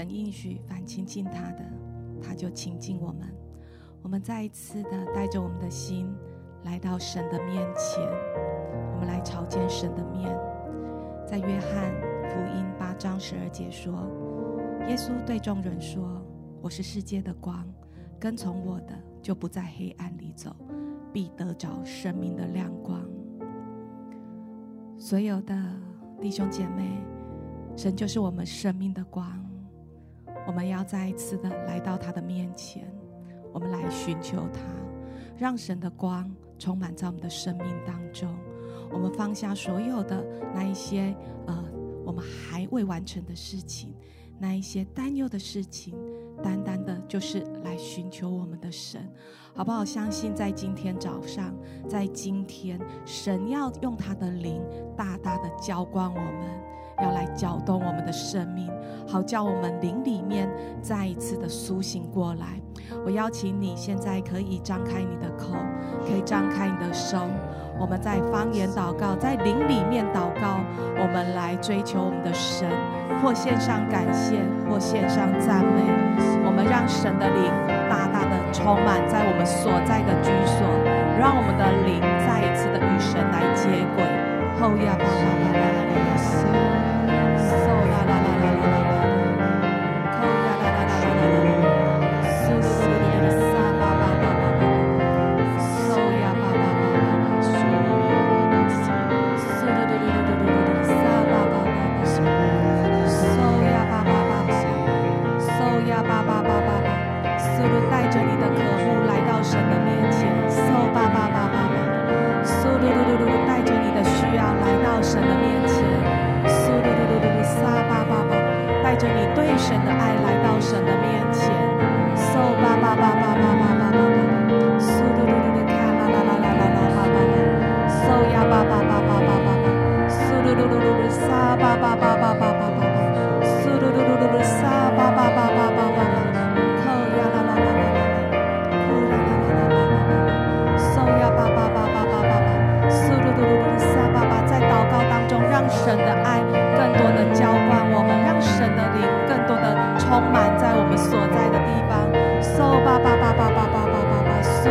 神应许凡亲近他的，他就亲近我们。我们再一次的带着我们的心来到神的面前，我们来朝见神的面。在约翰福音八章十二节说：“耶稣对众人说，我是世界的光，跟从我的就不在黑暗里走，必得着生命的亮光。”所有的弟兄姐妹，神就是我们生命的光。我们要再一次的来到他的面前，我们来寻求他，让神的光充满在我们的生命当中。我们放下所有的那一些呃，我们还未完成的事情，那一些担忧的事情，单单的就是来寻求我们的神。好不好？相信在今天早上，在今天，神要用他的灵大大的浇灌我们，要来搅动我们的生命，好叫我们灵里面再一次的苏醒过来。我邀请你现在可以张开你的口，可以张开你的手，我们在方言祷告，在灵里面祷告，我们来追求我们的神，或献上感谢，或献上赞美，我们让神的灵大大的充满在我们所在的居所，让我们的灵再一次的与神来接轨。Oh, yeah.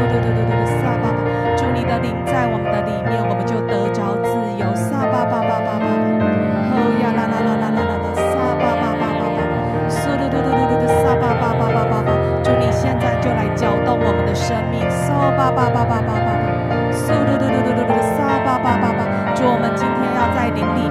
巴，嗖噜噜噜噜撒巴巴，主你的灵在我们的里面，我们就得着自由，撒巴巴巴巴巴巴，哦呀啦啦啦啦啦啦啦，撒巴巴巴巴巴，嗖噜噜噜噜噜撒巴巴巴巴巴巴，主你现在就来搅动我们的生命，嗖巴巴巴巴巴巴巴，嗖噜噜噜噜噜噜撒巴巴巴巴，主我们今天要在灵里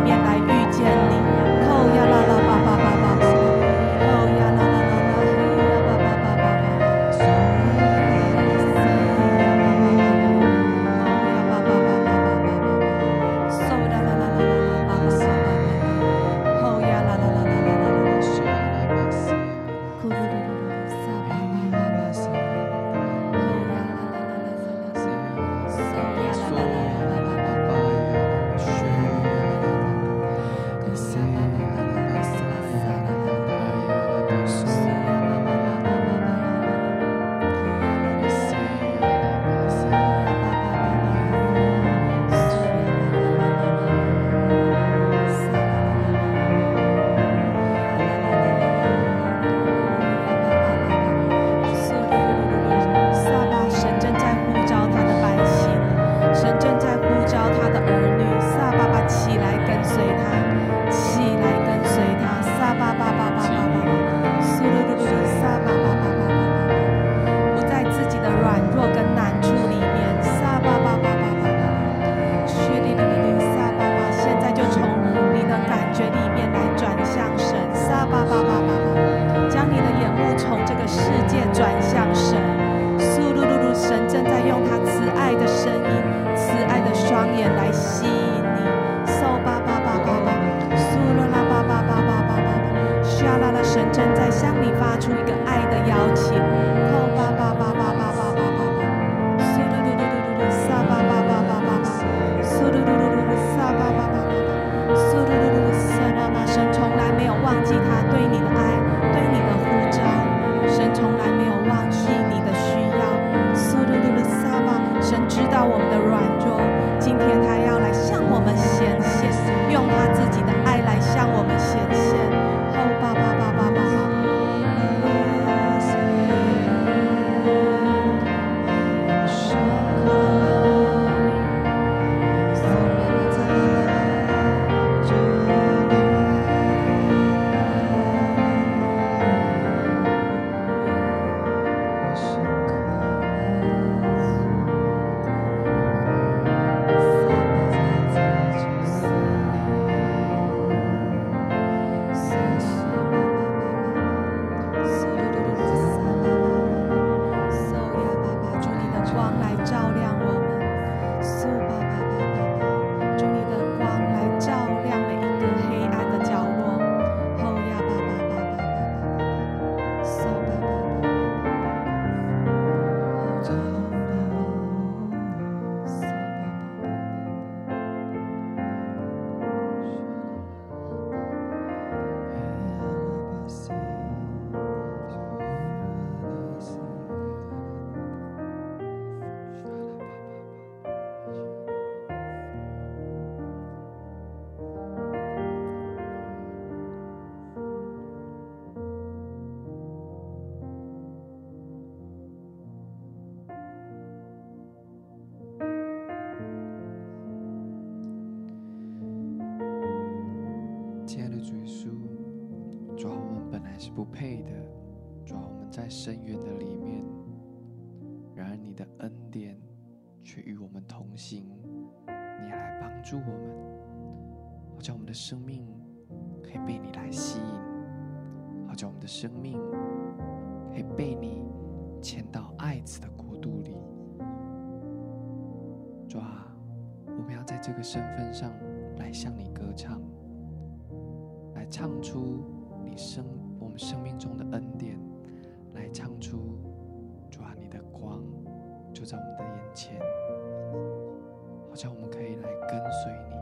是不配的，主啊，我们在深渊的里面，然而你的恩典却与我们同行，你来帮助我们，好叫我们的生命可以被你来吸引，好叫我们的生命可以被你牵到爱子的国度里。主啊，我们要在这个身份上来向你歌唱，来唱出你生。生命中的恩典，来唱出主啊，你的光就在我们的眼前，好像我们可以来跟随你，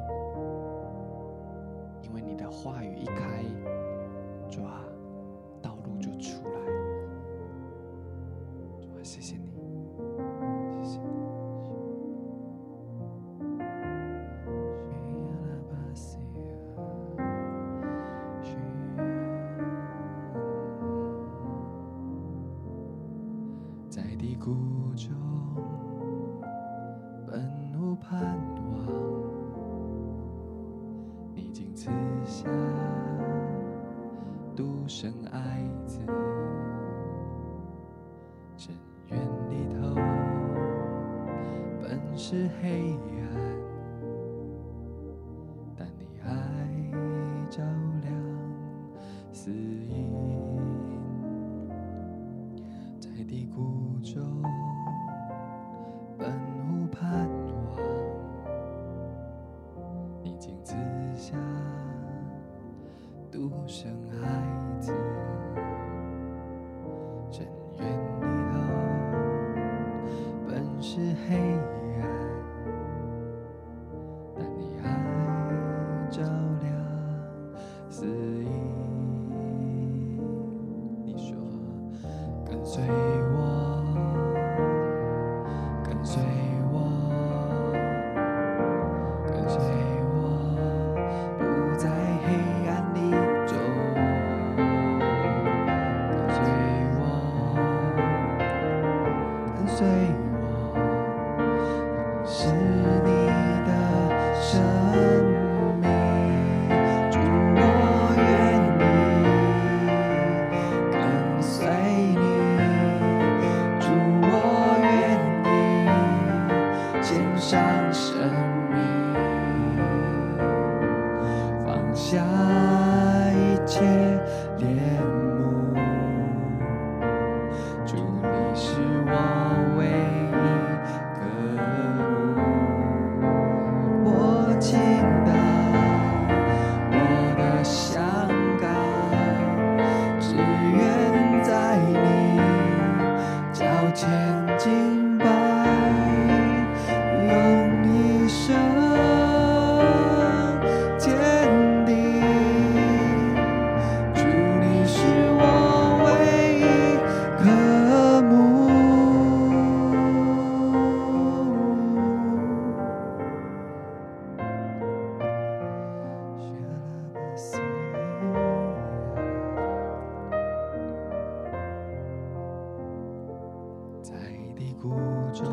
孤舟，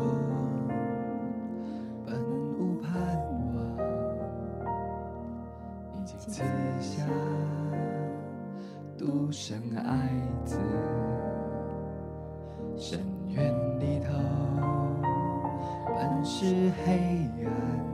本无盼望，已经此下独身爱子，深渊里头本是黑暗。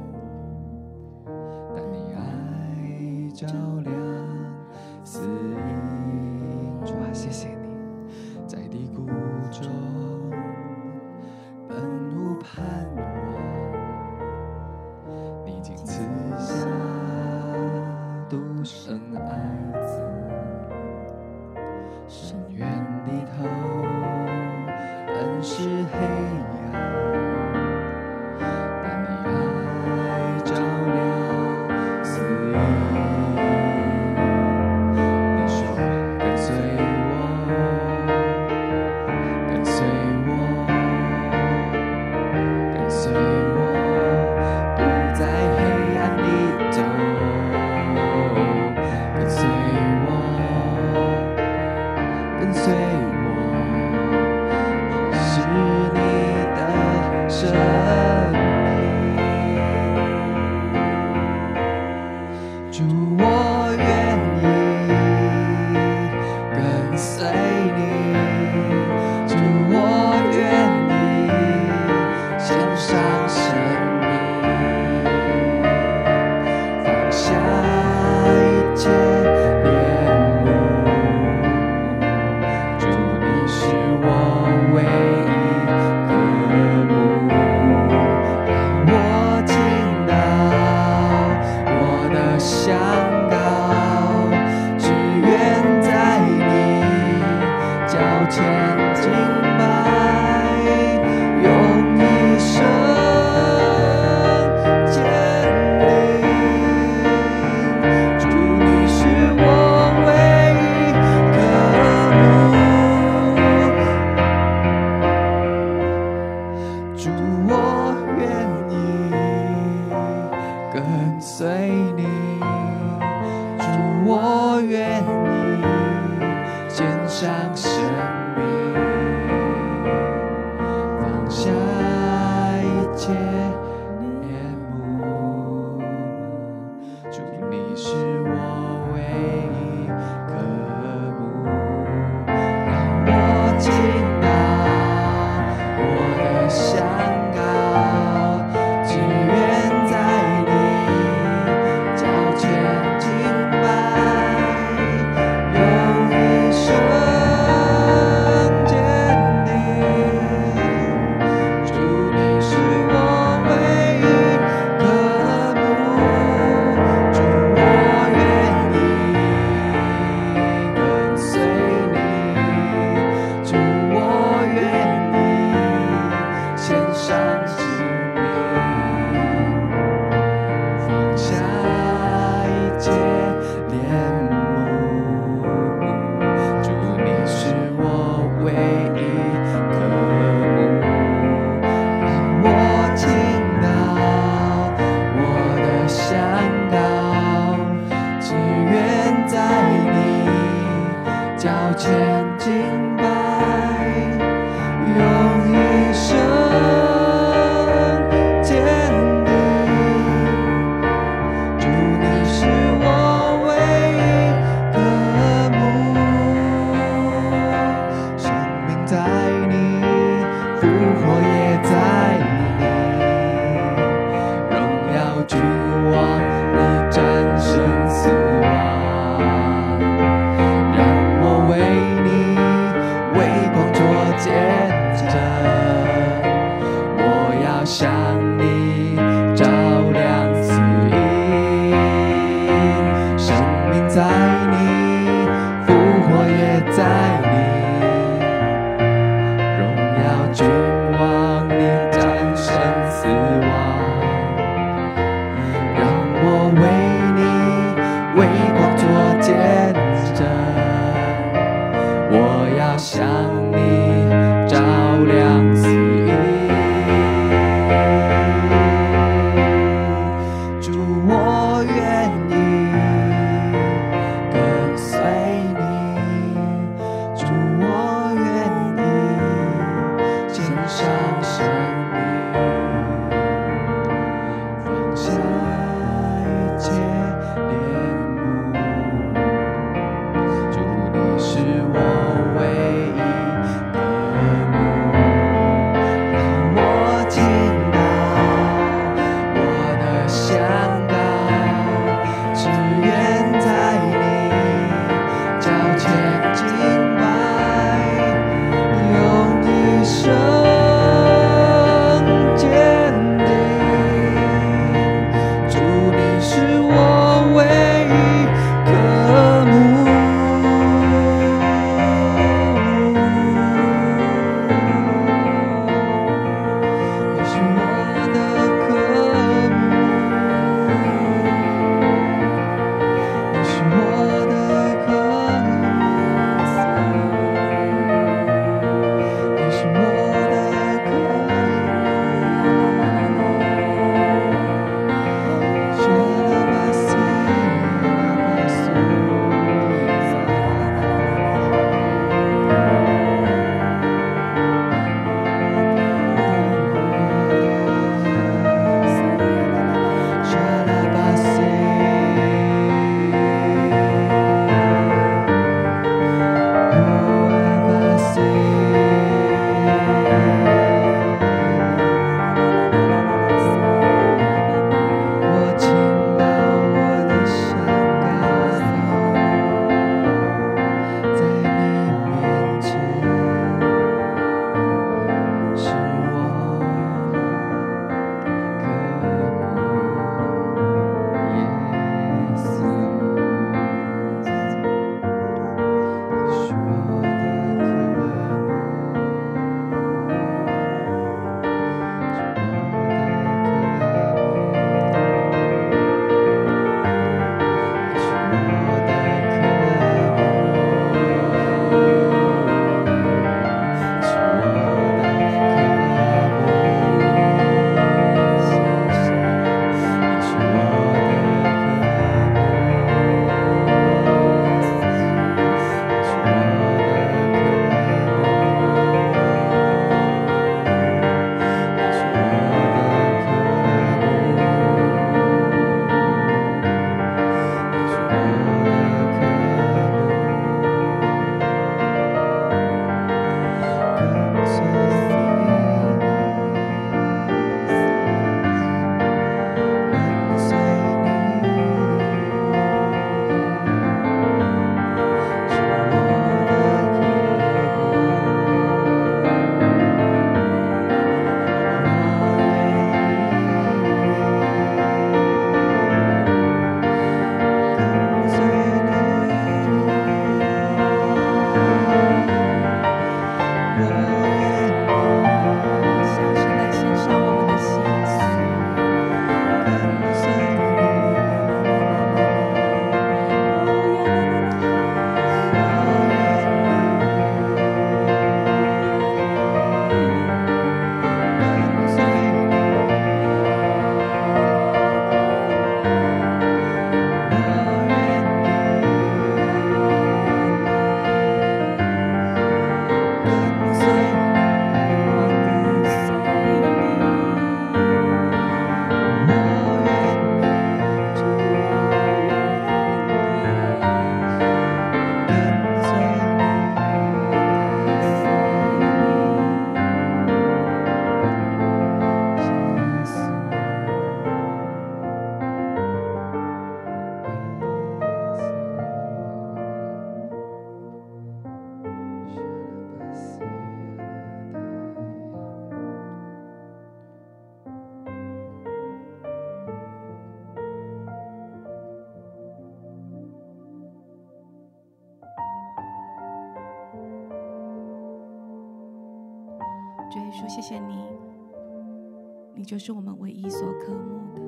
是我们唯一所渴慕的。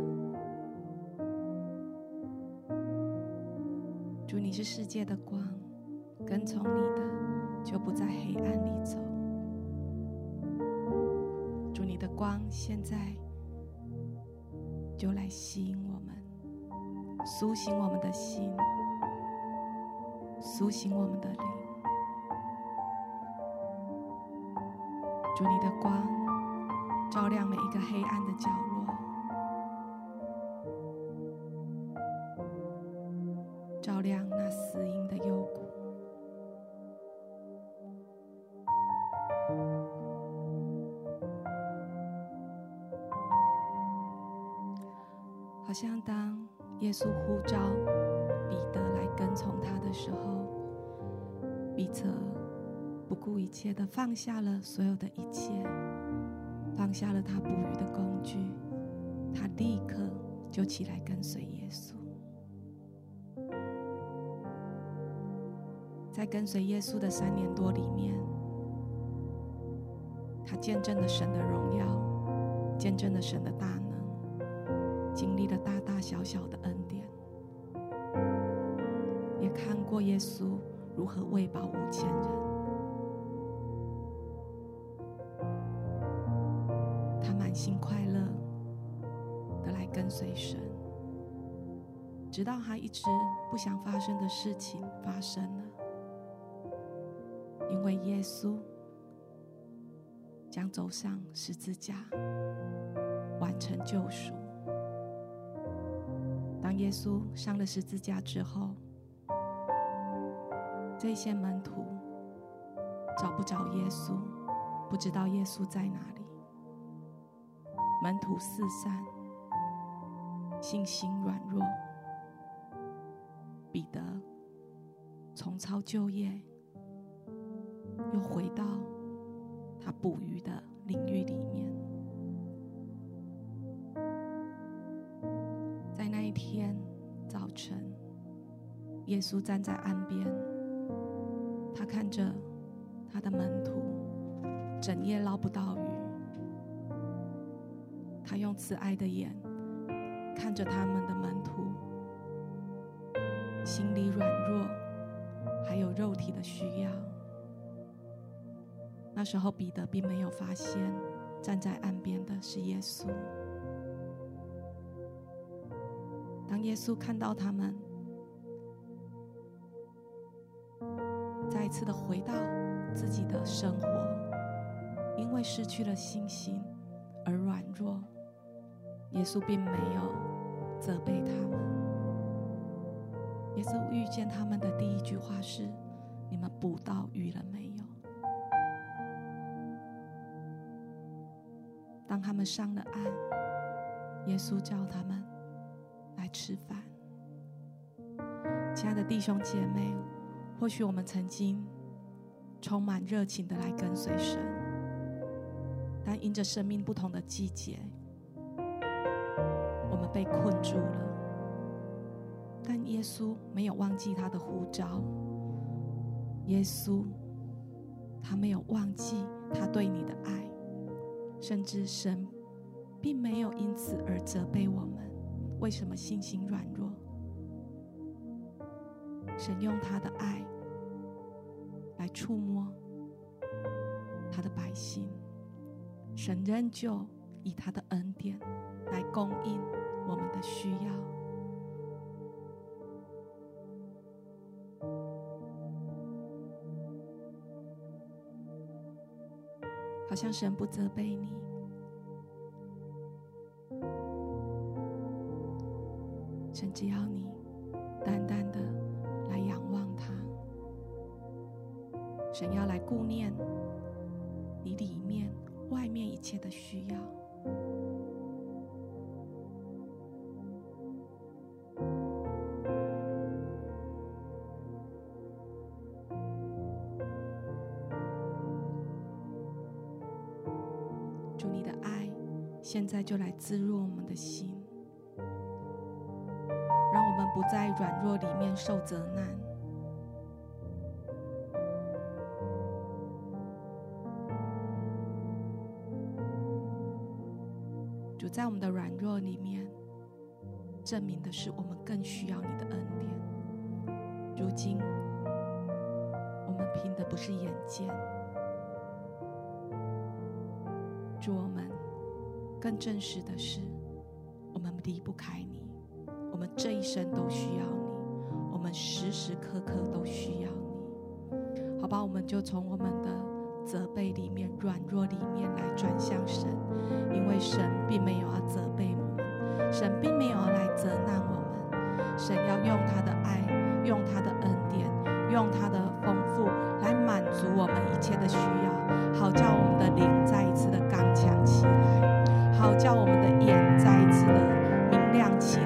主，你是世界的光，跟从你的就不在黑暗里走。主，你的光现在就来吸引我们，苏醒我们的心，苏醒我们的灵。主，你的光照亮每一个黑暗的角落，照亮那死荫的幽谷。好像当耶稣呼召彼得来跟从他的时候，彼得。不顾一切的放下了所有的一切，放下了他捕鱼的工具，他立刻就起来跟随耶稣。在跟随耶稣的三年多里面，他见证了神的荣耀，见证了神的大能，经历了大大小小的恩典，也看过耶稣如何喂饱五千人。随神，直到他一直不想发生的事情发生了，因为耶稣将走上十字架，完成救赎。当耶稣上了十字架之后，这些门徒找不着耶稣，不知道耶稣在哪里。门徒四散，信心软弱。彼得重操旧业，又回到他捕鱼的领域里面。在那一天早晨，耶稣站在岸边，他看着他的门徒，整夜捞不到鱼。他用慈爱的眼看着他们的门徒，心里软弱，还有肉体的需要。那时候彼得并没有发现站在岸边的是耶稣。当耶稣看到他们，再一次的回到自己的生活，因为失去了信心而软弱。耶稣并没有责备他们。耶稣遇见他们的第一句话是：“你们捕到鱼了没有？”当他们上了岸，耶稣叫他们来吃饭。亲爱的弟兄姐妹，或许我们曾经充满热情的来跟随神，但因着生命不同的季节。被困住了，但耶稣没有忘记他的呼召。耶稣，他没有忘记他对你的爱，甚至神并没有因此而责备我们。为什么信心软弱？神用他的爱来触摸他的百姓，神仍旧以他的恩典来供应。我们的需要，好像神不责备你，神只要你淡淡的来仰望他，神要来顾念你里面、外面一切的需要。现在就来滋润我们的心，让我们不在软弱里面受责难。主在我们的软弱里面，证明的是我们更需要你的恩典。如今，我们凭的不是眼见，主，我们更真实的是，我们离不开你，我们这一生都需要你，我们时时刻刻都需要你。好吧，我们就从我们的责备里面、软弱里面来转向神，因为神并没有要责备我们，神并没有要来责难我们，神要用他的爱，用他的恩典，用他的丰富来满足我们一切的需要，好叫我们的灵再一次的刚强起来，好叫我们的眼再一次的明亮起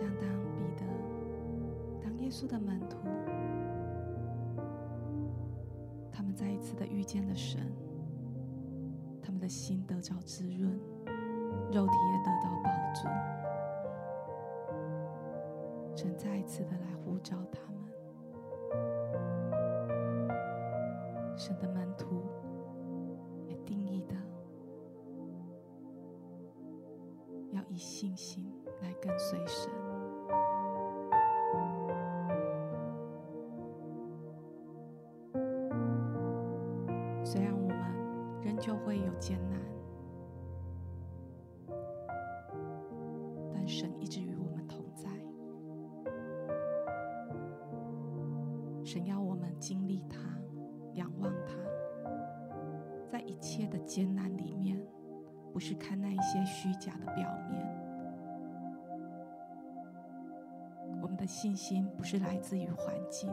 像当彼得、当耶稣的门徒，他们再一次的遇见了神，他们的心得到滋润，肉体也得到饱足。神再一次的来呼召他们。神要我们经历他。仰望他，在一切的艰难里面，不是看那一些虚假的表面。我们的信心不是来自于环境，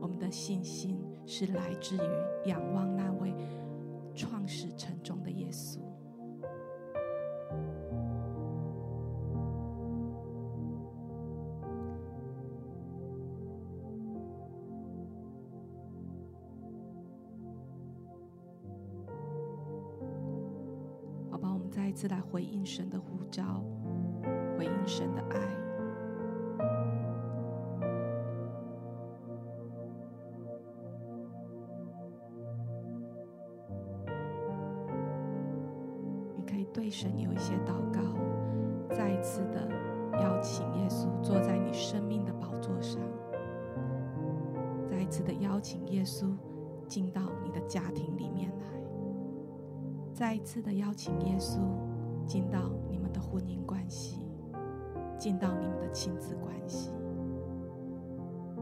我们的信心是来自于仰望那位创始成终的耶稣。次来回应神的呼召，回应神的爱。你可以对神有一些祷告，再一次的邀请耶稣坐在你生命的宝座上，再一次的邀请耶稣进到你的家庭里面来。再一次的邀请耶稣进到你们的婚姻关系，进到你们的亲子关系。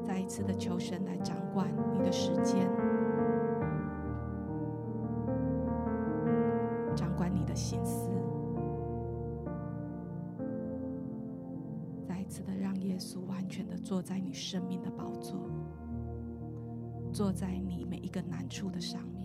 再一次的求神来掌管你的时间，掌管你的心思。再一次的让耶稣完全的坐在你生命的宝座，坐在你每一个难处的上面。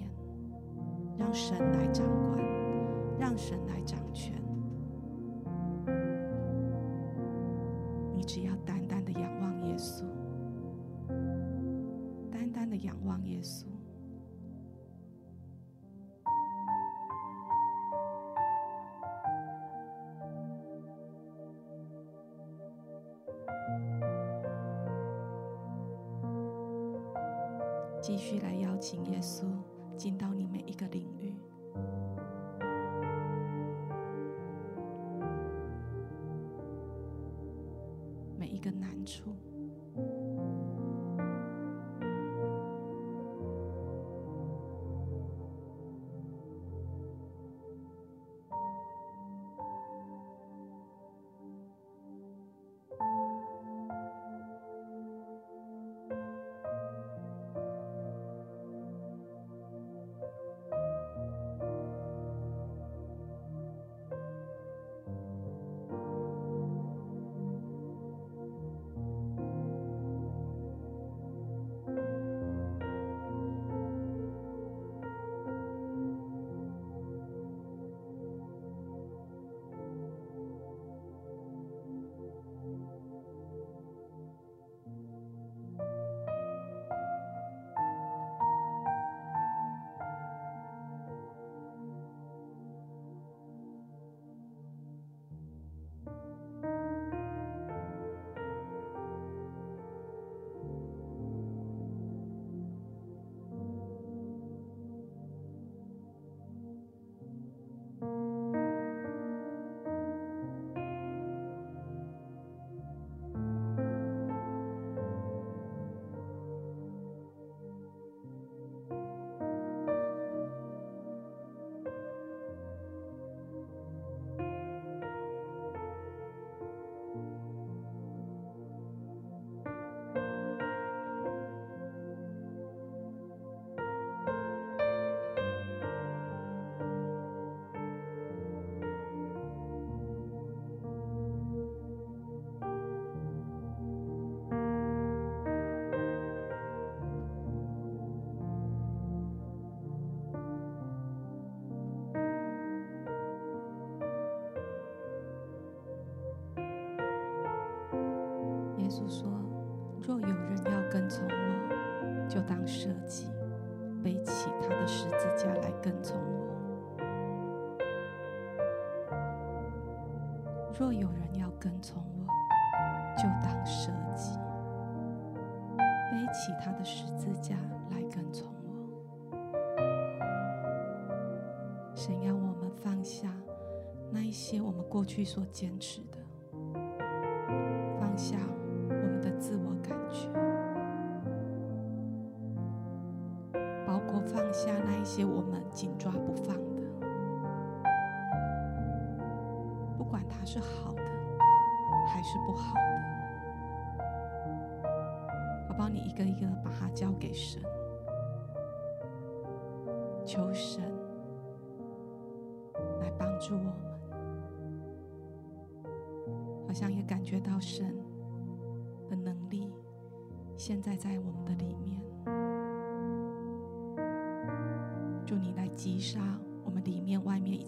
单的仰望耶稣。继续来邀请耶稣进到你每一个领域，当舍己，背起他的十字架来跟从我。若有人要跟从我，就当舍己，背起他的十字架来跟从我。神要我们放下那一些我们过去所坚持的。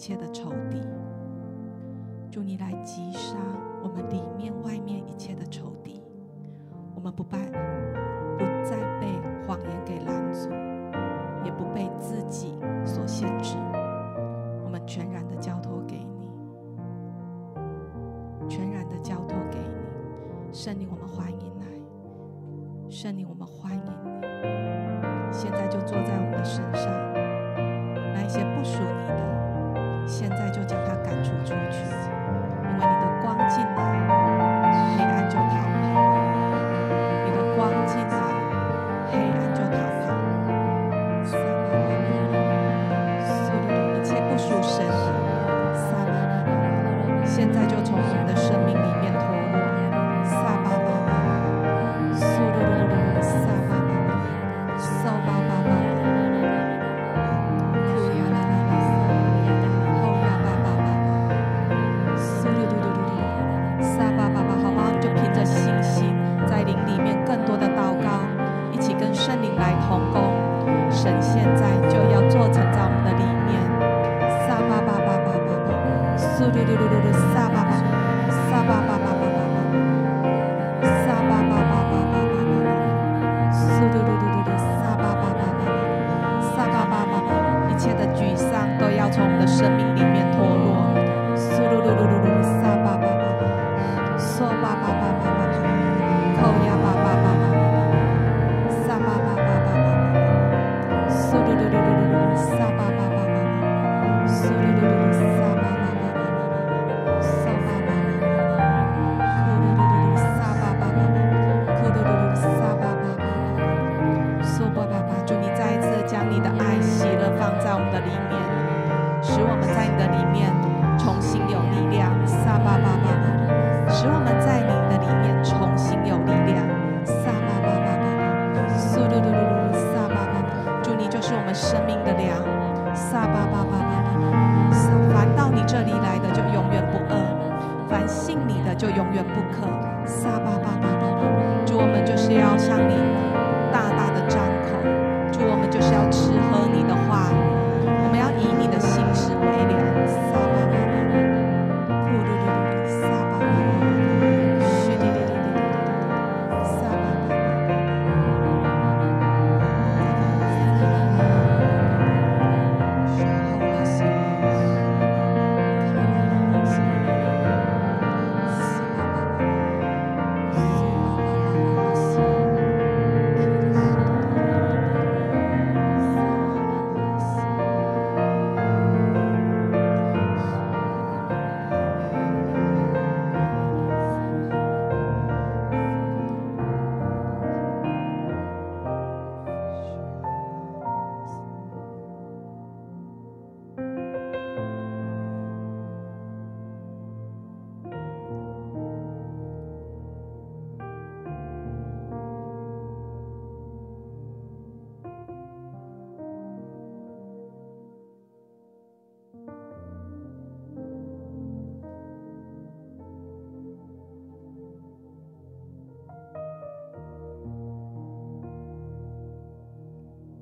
一切的仇敌，祝你来击杀我们里面、外面一切的仇敌。我们不败，不再被谎言给拦阻，也不被自己所限制。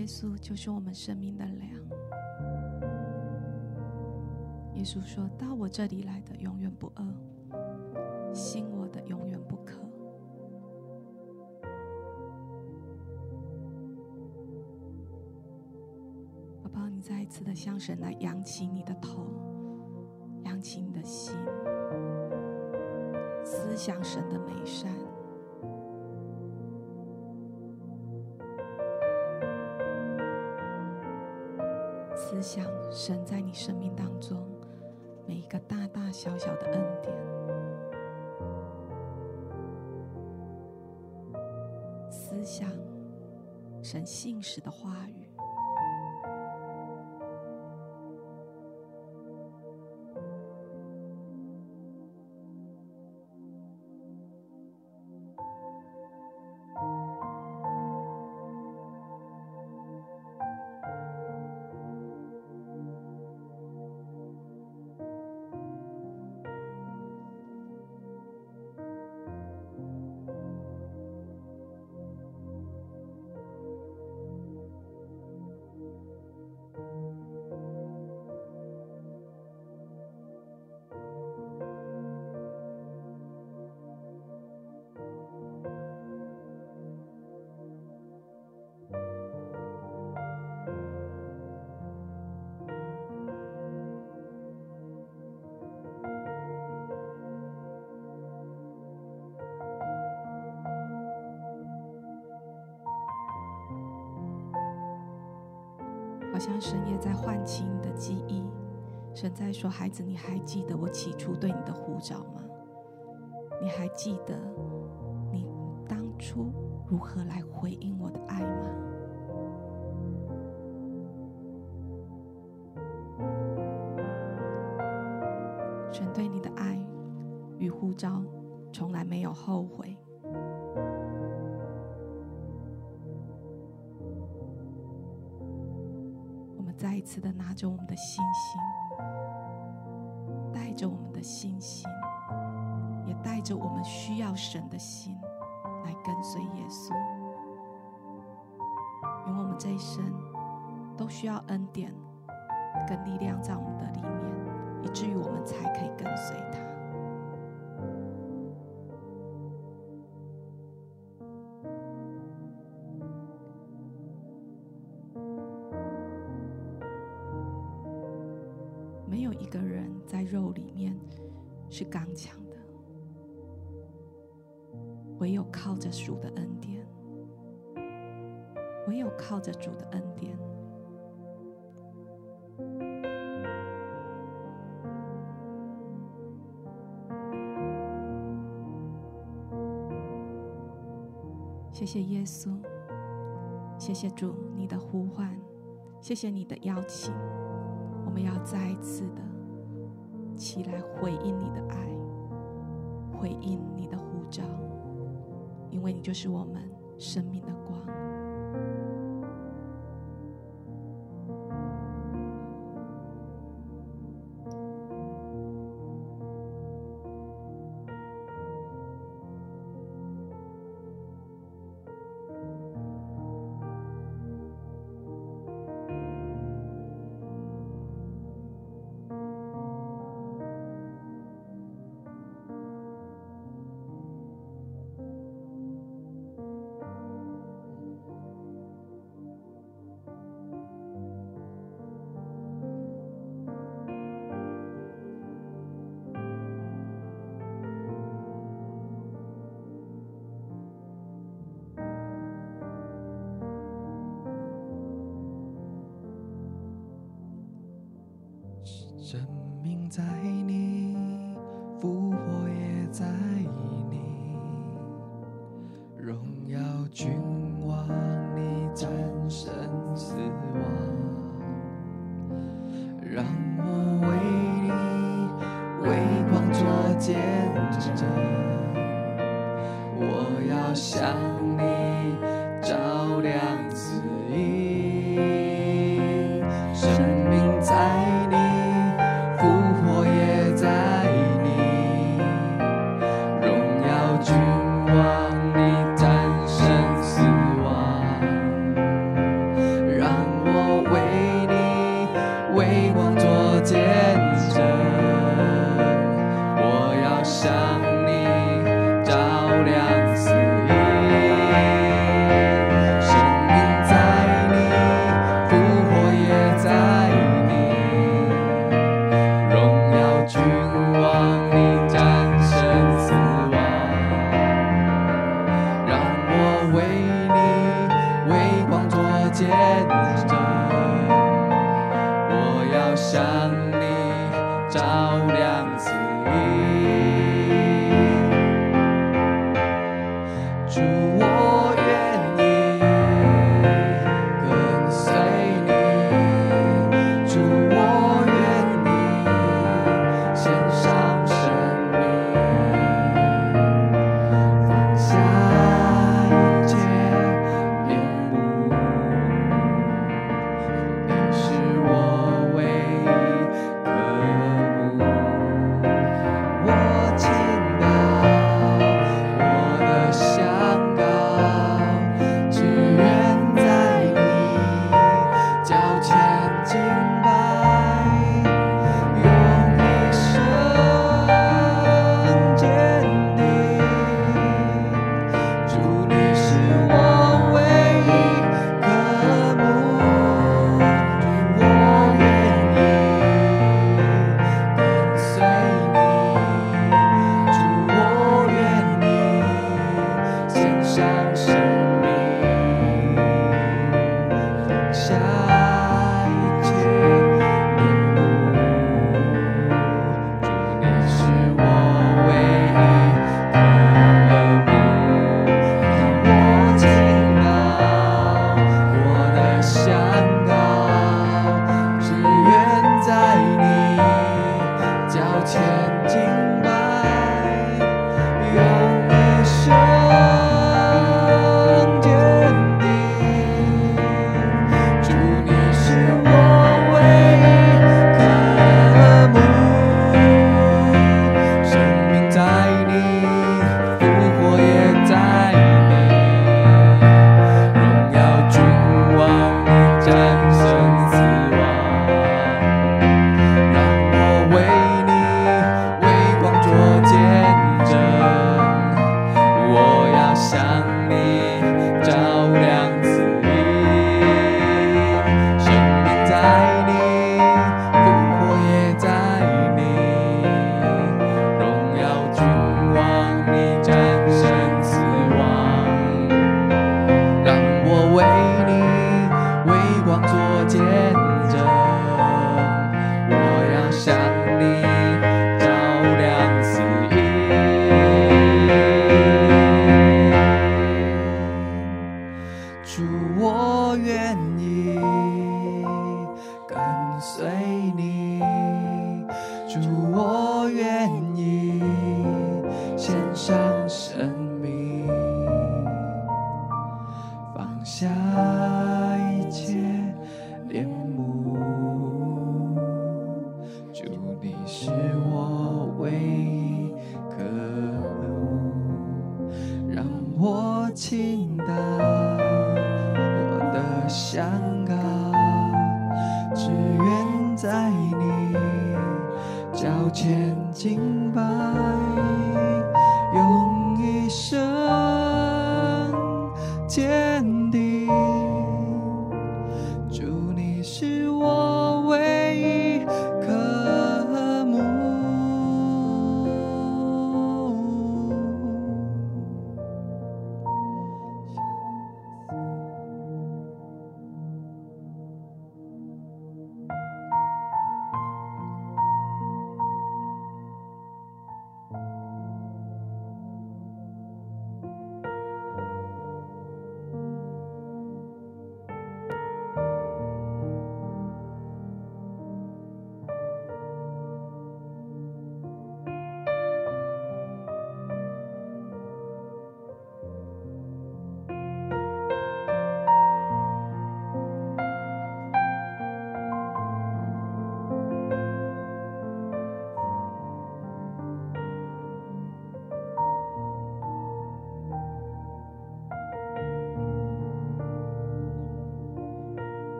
耶稣就是我们生命的粮。耶稣说：“到我这里来的永远不饿，信我的永远不渴。”宝宝，你再一次的向神来扬起你的头，扬起你的心，思想神的美善。思想神在你生命当中每一个大大小小的恩典，思想神信实的话语。好像神也在唤起你的记忆，神在说：“孩子，你还记得我起初对你的呼召吗？你还记得你当初如何来回应我的爱吗？”神对你的爱与呼召从来没有后悔。再一次的拿着我们的信心，带着我们的信心，也带着我们需要神的心，来跟随耶稣。因为我们这一生都需要恩典跟力量在我们的里面，以至于我们才可以跟随他。谢谢你的邀请，我们要再一次的。起来回应你的爱，回应你的呼召，因为你就是我们生命的光。敬拜，用一生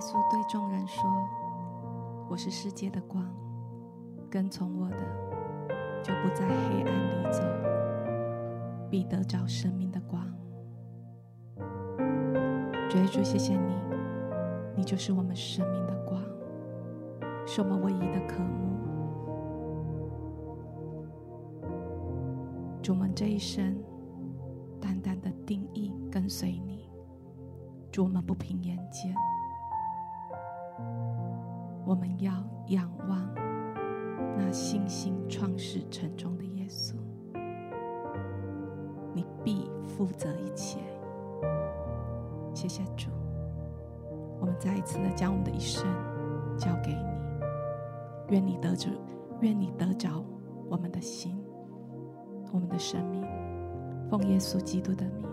耶稣对众人说：“我是世界的光，跟从我的，就不在黑暗里走，必得着生命的光。”主耶稣，谢谢你，你就是我们生命的光，是我们唯一的渴慕。主，我们这一生单单的定义跟随你，主，我们不凭眼见。我们要仰望那信心创始成终的耶稣，你必负责一切。谢谢主，我们再一次的将我们的一生交给你，愿你得着，愿你得着我们的心，我们的生命，奉耶稣基督的名。